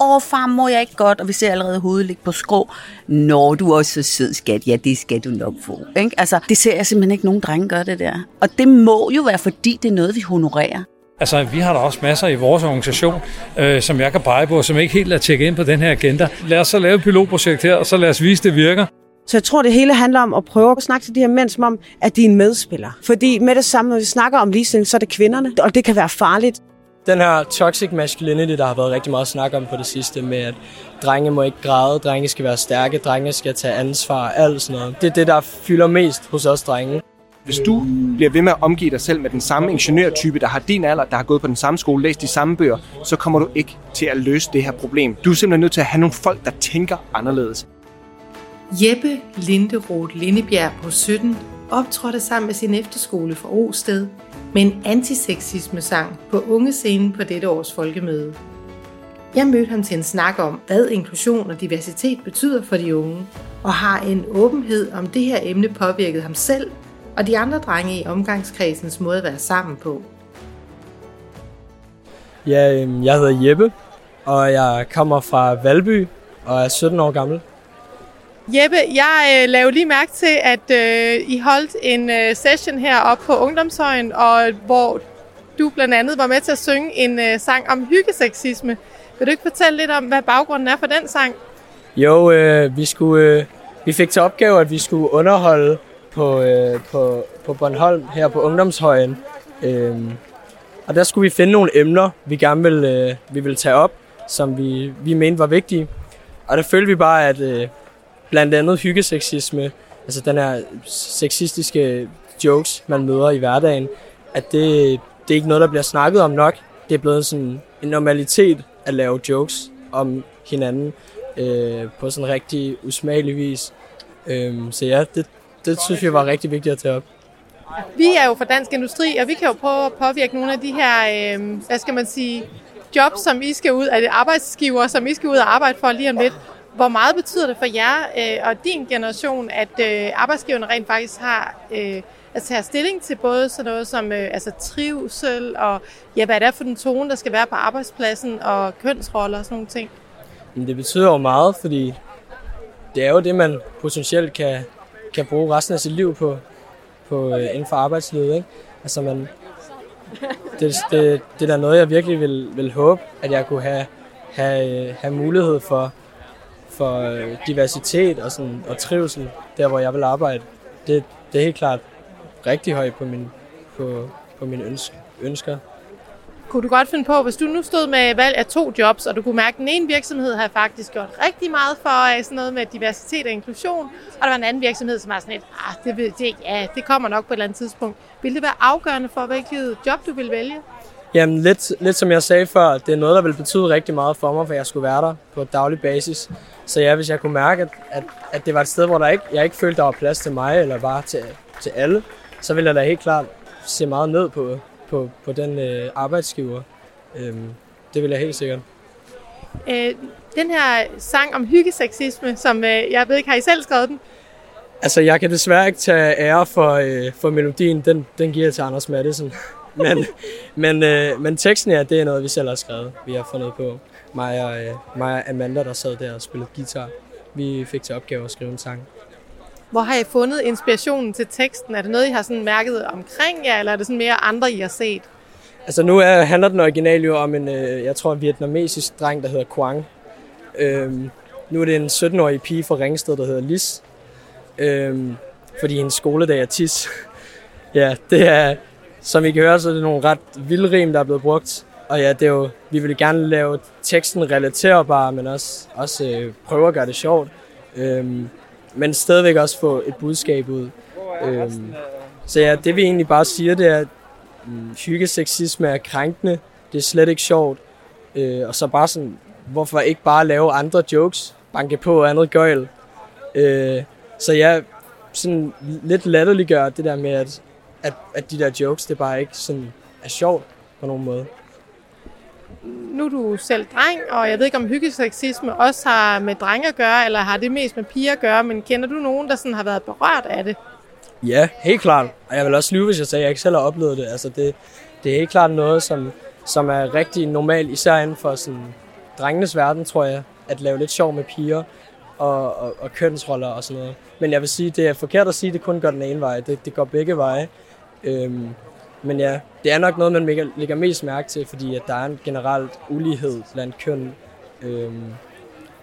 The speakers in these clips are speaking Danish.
åh far, må jeg ikke godt, og vi ser allerede hovedet ligge på skrå. Når du er også så sød, skat, ja, det skal du nok få. Ikke? Altså, det ser jeg simpelthen ikke nogen drenge gøre det der. Og det må jo være, fordi det er noget, vi honorerer. Altså, vi har da også masser i vores organisation, øh, som jeg kan pege på, som ikke helt er tjekket ind på den her agenda. Lad os så lave et pilotprojekt her, og så lad os vise, det virker. Så jeg tror, det hele handler om at prøve at snakke til de her mænd, som om, at de er en medspiller. Fordi med det samme, når vi snakker om ligestilling, så er det kvinderne, og det kan være farligt. Den her toxic masculinity, der har været rigtig meget snak om på det sidste, med at drenge må ikke græde, drenge skal være stærke, drenge skal tage ansvar, alt sådan noget. Det er det, der fylder mest hos os drenge. Hvis du bliver ved med at omgive dig selv med den samme ingeniørtype, der har din alder, der har gået på den samme skole, læst de samme bøger, så kommer du ikke til at løse det her problem. Du er simpelthen nødt til at have nogle folk, der tænker anderledes. Jeppe Linderoth Lindebjerg på 17 optrådte sammen med sin efterskole fra Osted med en antiseksisme-sang på ungescenen på dette års folkemøde. Jeg mødte ham til en snak om, hvad inklusion og diversitet betyder for de unge, og har en åbenhed om det her emne påvirket ham selv og de andre drenge i omgangskredsens måde at være sammen på. Ja, øhm, jeg hedder Jeppe, og jeg kommer fra Valby og er 17 år gammel. Jeppe, jeg øh, lavede lige mærke til, at øh, I holdt en øh, session heroppe på Ungdomshøjen, og hvor du blandt andet var med til at synge en øh, sang om hyggeseksisme. Vil du ikke fortælle lidt om, hvad baggrunden er for den sang? Jo, øh, vi, skulle, øh, vi fik til opgave, at vi skulle underholde på, øh, på, på Bornholm her på Ungdomshøjen. Øh, og der skulle vi finde nogle emner, vi gerne ville, øh, vi ville tage op, som vi, vi mente var vigtige. Og der følte vi bare, at øh, blandt andet hyggeseksisme, altså den her sexistiske jokes, man møder i hverdagen, at det, det er ikke noget, der bliver snakket om nok. Det er blevet sådan en normalitet at lave jokes om hinanden øh, på sådan rigtig usmagelig vis. Øh, så ja, det, det synes jeg var rigtig vigtigt at tage op. Vi er jo fra Dansk Industri, og vi kan jo prøve at påvirke nogle af de her, øh, hvad skal man sige, jobs, som I skal ud, af det arbejdsgiver, som I skal ud og arbejde for lige om lidt. Hvor meget betyder det for jer øh, og din generation, at øh, arbejdsgiverne rent faktisk har øh, at tage stilling til både sådan noget som øh, altså trivsel og ja, hvad det er for den tone, der skal være på arbejdspladsen og kønsroller og sådan nogle ting? Det betyder jo meget, fordi det er jo det, man potentielt kan, kan bruge resten af sit liv på, på øh, inden for arbejdslivet. Ikke? Altså man, det, det, det er da noget, jeg virkelig vil, vil håbe, at jeg kunne have, have, øh, have mulighed for, for øh, diversitet og, sådan, og trivsel, der hvor jeg vil arbejde. Det, det er helt klart rigtig højt på, min, på, på mine ønsker. ønsker. Kunne du godt finde på, hvis du nu stod med valg af to jobs, og du kunne mærke, at den ene virksomhed har faktisk gjort rigtig meget for øh, sådan noget med diversitet og inklusion, og der var en anden virksomhed, som var sådan et, ah, det, det, ja, det kommer nok på et eller andet tidspunkt. Vil det være afgørende for, hvilket job du vil vælge? Jamen, lidt, lidt som jeg sagde før, det er noget, der vil betyde rigtig meget for mig, for jeg skulle være der på daglig basis. Så ja, hvis jeg kunne mærke, at, at, at det var et sted, hvor der ikke, jeg ikke følte, der var plads til mig, eller bare til, til alle, så ville jeg da helt klart se meget ned på, på, på den øh, arbejdsgiver. Øhm, det vil jeg helt sikkert. Øh, den her sang om hyggeseksisme, som øh, jeg ved ikke, har I selv skrevet den? Altså, jeg kan desværre ikke tage ære for, øh, for melodien. Den, den giver jeg til Anders Madsen. Men, men, øh, men teksten ja, det er noget, vi selv har skrevet. Vi har fundet på mig og, øh, mig og Amanda, der sad der og spillede guitar. Vi fik til opgave at skrive en sang. Hvor har I fundet inspirationen til teksten? Er det noget, I har sådan mærket omkring jer, eller er det sådan mere andre, I har set? Altså nu er, handler den original jo om en, øh, jeg tror, en vietnamesisk dreng, der hedder Quang. Øhm, nu er det en 17-årig pige fra Ringsted, der hedder Lis. Øhm, fordi hendes skoledag er tis. ja, det er, som I kan høre, så er det nogle ret vilde rim, der er blevet brugt. Og ja, det er jo, vi vil gerne lave teksten relaterbar, men også, også øh, prøve at gøre det sjovt. Øhm, men stadigvæk også få et budskab ud. Øhm, så ja, det vi egentlig bare siger, det er, mm, at hyggeseksisme er krænkende. Det er slet ikke sjovt. Øh, og så bare sådan, hvorfor ikke bare lave andre jokes? Banke på og andet gøjl. Øh, så ja, sådan lidt latterliggør det der med, at, at, at de der jokes, det bare ikke sådan er sjovt på nogen måde nu er du selv dreng, og jeg ved ikke, om hyggeseksisme også har med drenge at gøre, eller har det mest med piger at gøre, men kender du nogen, der sådan har været berørt af det? Ja, helt klart. Og jeg vil også lyve, hvis jeg sagde, at jeg ikke selv har oplevet det. Altså det, det er helt klart noget, som, som er rigtig normalt, især inden for sådan drengenes verden, tror jeg, at lave lidt sjov med piger og, og, og kønsroller og sådan noget. Men jeg vil sige, det er forkert at sige, at det kun går den ene vej. Det, det går begge veje. Øhm, men ja, det er nok noget, man lægger mest mærke til, fordi at der er en generelt ulighed blandt køn. Øhm,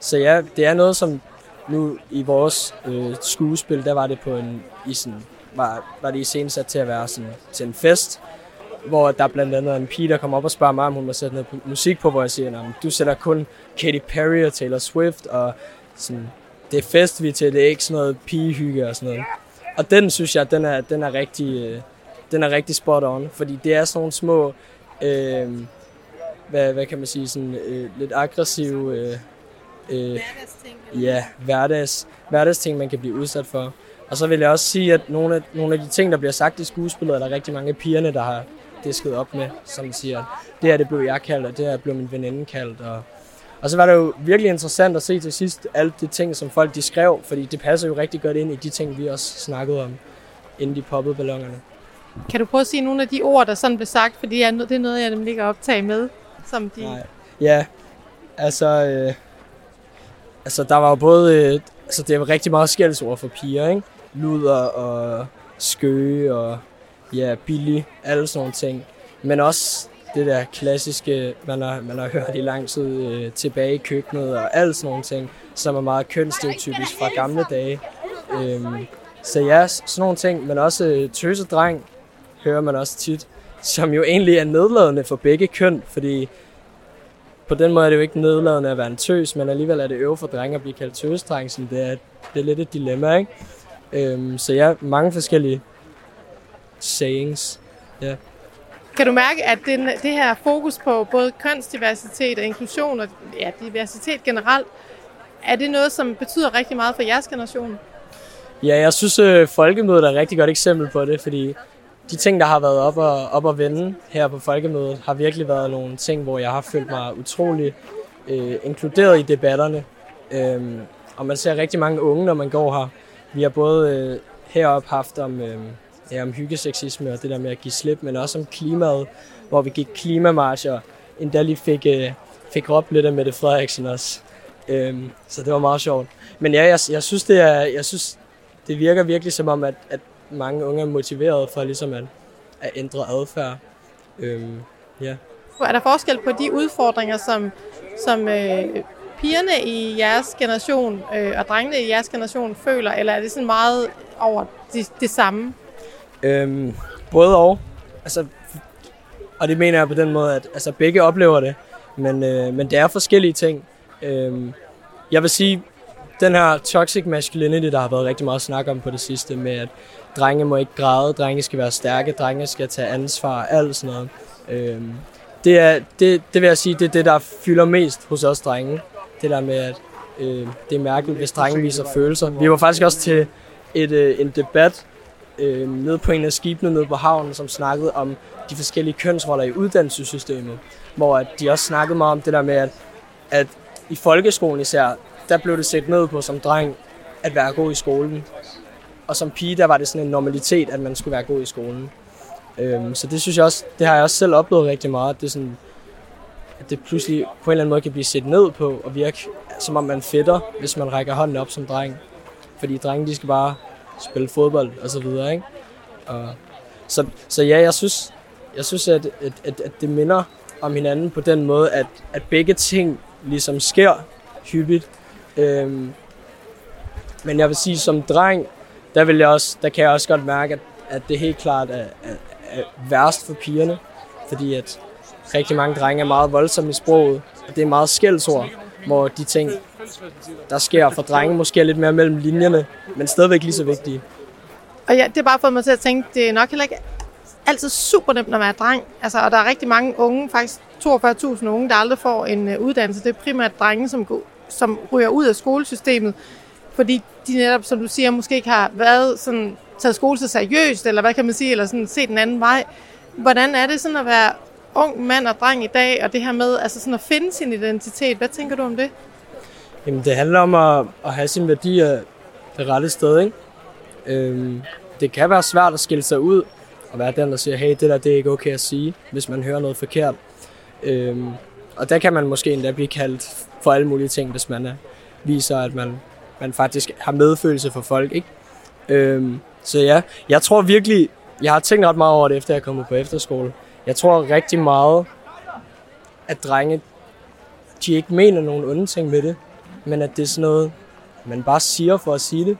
så ja, det er noget, som nu i vores øh, skuespil, der var det på en, i sådan, var, var det i sat til at være sådan, til en fest, hvor der blandt andet en pige, der kommer op og spørger mig, om hun må sætte noget musik på, hvor jeg siger, at du sætter kun Katy Perry og Taylor Swift, og sådan, det er fest, vi til, det er ikke sådan noget pigehygge og sådan noget. Og den synes jeg, den er, den er rigtig, øh, den er rigtig spot on, fordi det er sådan nogle små, øh, hvad, hvad kan man sige, sådan øh, lidt aggressive, øh, øh, ja, hverdags, hverdagsting, man kan blive udsat for. Og så vil jeg også sige, at nogle af, nogle af de ting, der bliver sagt i skuespillet, er der rigtig mange af pigerne, der har disket op med, som siger, det her det blev jeg kaldt, og det her blev min veninde kaldt. Og, og så var det jo virkelig interessant at se til sidst alt de ting, som folk de skrev, fordi det passer jo rigtig godt ind i de ting, vi også snakkede om, inden de poppede ballongerne. Kan du prøve at sige nogle af de ord, der sådan blev sagt, fordi det er noget, jeg nemlig ikke optaget med, som de... Nej. Ja, altså, øh, altså der var jo både, øh, altså det var rigtig meget skældsord for piger, ikke? Luder og skøge og ja, billig, alle sådan nogle ting. Men også det der klassiske, man har, man har hørt i lang tid øh, tilbage i køkkenet og alle sådan nogle ting, som er meget kønsstereotypisk fra gamle dage. Øhm, så ja, sådan nogle ting, men også øh, tøsedreng hører man også tit, som jo egentlig er nedladende for begge køn, fordi på den måde er det jo ikke nedladende at være en tøs, men alligevel er det øve for drenge at blive kaldt tøsdreng, så det er, det er lidt et dilemma, ikke? Øhm, så ja, mange forskellige sayings. Ja. Kan du mærke, at det, det her fokus på både kønsdiversitet og inklusion og ja, diversitet generelt, er det noget, som betyder rigtig meget for jeres generation? Ja, jeg synes, øh, Folkemødet er et rigtig godt eksempel på det, fordi de ting, der har været op og, op og vende her på Folkemødet, har virkelig været nogle ting, hvor jeg har følt mig utrolig øh, inkluderet i debatterne. Øhm, og man ser rigtig mange unge, når man går her. Vi har både øh, heroppe haft om, øh, ja, om hyggeseksisme og det der med at give slip, men også om klimaet, hvor vi gik klimamarcher, endda lige fik, øh, fik råbt lidt af Mette Frederiksen også. Øhm, så det var meget sjovt. Men ja, jeg, jeg synes, det er, jeg synes, det virker virkelig som om, at, at mange unge er motiveret for ligesom at, at ændre adfærd. Øhm, ja. Er der forskel på de udfordringer, som, som øh, pigerne i jeres generation øh, og drengene i jeres generation føler, eller er det sådan meget over det, det samme? Øhm, både og. Altså, og det mener jeg på den måde, at altså, begge oplever det, men, øh, men det er forskellige ting. Øhm, jeg vil sige, den her toxic masculinity, der har været rigtig meget snak om på det sidste, med at drenge må ikke græde, drenge skal være stærke, drenge skal tage ansvar, alt sådan noget. Øhm, det, er, det, det vil jeg sige, det er det, der fylder mest hos os drenge. Det der med, at øh, det er mærkeligt, hvis drenge viser følelser. Vi var faktisk også til et, øh, en debat øh, nede på en af skibene nede på havnen, som snakkede om de forskellige kønsroller i uddannelsessystemet. Hvor at de også snakkede meget om det der med, at, at i folkeskolen især, der blev det set ned på som dreng at være god i skolen. Og som pige, der var det sådan en normalitet, at man skulle være god i skolen. Øhm, så det synes jeg også, det har jeg også selv oplevet rigtig meget. at Det sådan, at det pludselig på en eller anden måde kan blive set ned på og virke som om man fedter, hvis man rækker hånden op som dreng. Fordi drenge, de skal bare spille fodbold og så videre, ikke? Og, så, så ja, jeg synes, jeg synes at, at, at, at det minder om hinanden på den måde, at, at begge ting ligesom sker hyppigt. Øhm, men jeg vil sige, som dreng, der, vil jeg også, der kan jeg også godt mærke, at, at det helt klart er, er, er værst for pigerne. Fordi at rigtig mange drenge er meget voldsomme i sproget, og det er meget skældsord, hvor de ting, der sker for drenge, måske er lidt mere mellem linjerne, men stadigvæk lige så vigtige. Og ja, det har bare fået mig til at tænke, det er nok heller ikke altid super nemt at være dreng. Altså, og der er rigtig mange unge, faktisk 42.000 unge, der aldrig får en øh, uddannelse. Det er primært drenge, som, går, som ryger ud af skolesystemet, fordi de netop, som du siger, måske ikke har været sådan, taget skole så seriøst, eller hvad kan man sige, eller sådan set en anden vej. Hvordan er det sådan at være ung mand og dreng i dag, og det her med altså sådan at finde sin identitet? Hvad tænker du om det? Jamen, det handler om at, at have sine værdier det rette sted, ikke? Øhm, det kan være svært at skille sig ud, og være den, der siger, hey, det der, det er ikke okay at sige, hvis man hører noget forkert. Øhm, og der kan man måske endda blive kaldt for alle mulige ting, hvis man er, viser, at man, man faktisk har medfølelse for folk. Ikke? Øhm, så ja, jeg tror virkelig, jeg har tænkt ret meget over det, efter jeg er kommet på efterskole. Jeg tror rigtig meget, at drenge, de ikke mener nogen onde ting med det, men at det er sådan noget, man bare siger for at sige det.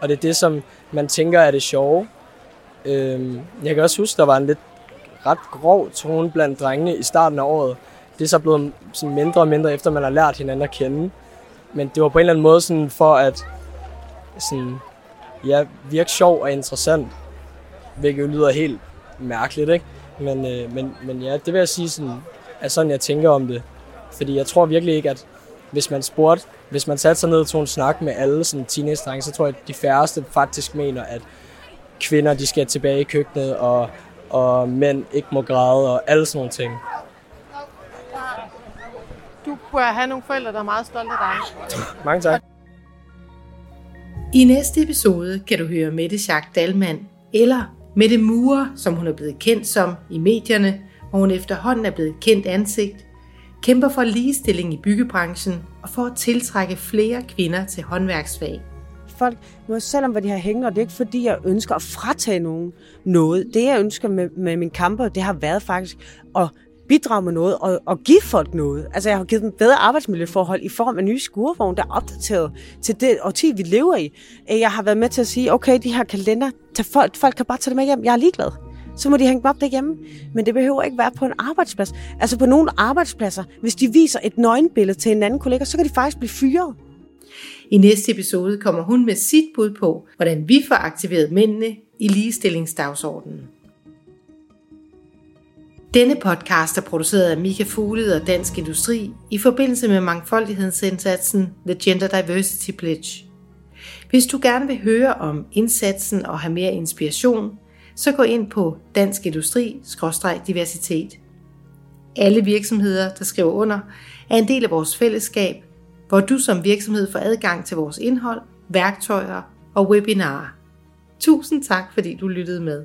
Og det er det, som man tænker er det sjove. Øhm, jeg kan også huske, der var en lidt ret grov tone blandt drengene i starten af året. Det er så blevet sådan mindre og mindre, efter man har lært hinanden at kende. Men det var på en eller anden måde sådan for at sådan, ja, virke sjov og interessant. Hvilket jo lyder helt mærkeligt, ikke? Men, øh, men, men ja, det vil jeg sige sådan, er sådan, jeg tænker om det. Fordi jeg tror virkelig ikke, at hvis man spurgte, hvis man satte sig ned og tog en snak med alle sådan teenage så tror jeg, at de færreste faktisk mener, at kvinder de skal tilbage i køkkenet, og, og mænd ikke må græde, og alle sådan nogle ting. Du bør have nogle forældre, der er meget stolte af dig. Mange tak. I næste episode kan du høre Mette Schack Dalman, eller Mette Mure, som hun er blevet kendt som i medierne, hvor hun efterhånden er blevet kendt ansigt, kæmper for ligestilling i byggebranchen og for at tiltrække flere kvinder til håndværksfag. Folk må selvom hvad de har hængende, og det er ikke fordi, jeg ønsker at fratage nogen noget. Det, jeg ønsker med, med min kamper, det har været faktisk at bidrage med noget og, og give folk noget. Altså, jeg har givet dem bedre arbejdsmiljøforhold i form af nye skurvogne, der er opdateret til det årti, vi lever i. Øh, jeg har været med til at sige, okay, de her kalender, til folk, folk kan bare tage dem med hjem. Jeg er ligeglad så må de hænge dem op derhjemme. Men det behøver ikke være på en arbejdsplads. Altså på nogle arbejdspladser, hvis de viser et nøgenbillede til en anden kollega, så kan de faktisk blive fyret. I næste episode kommer hun med sit bud på, hvordan vi får aktiveret mændene i ligestillingsdagsordenen. Denne podcast er produceret af Mika Fugled og Dansk Industri i forbindelse med mangfoldighedsindsatsen The Gender Diversity Pledge. Hvis du gerne vil høre om indsatsen og have mere inspiration, så gå ind på Dansk Industri-diversitet. Alle virksomheder, der skriver under, er en del af vores fællesskab, hvor du som virksomhed får adgang til vores indhold, værktøjer og webinarer. Tusind tak, fordi du lyttede med.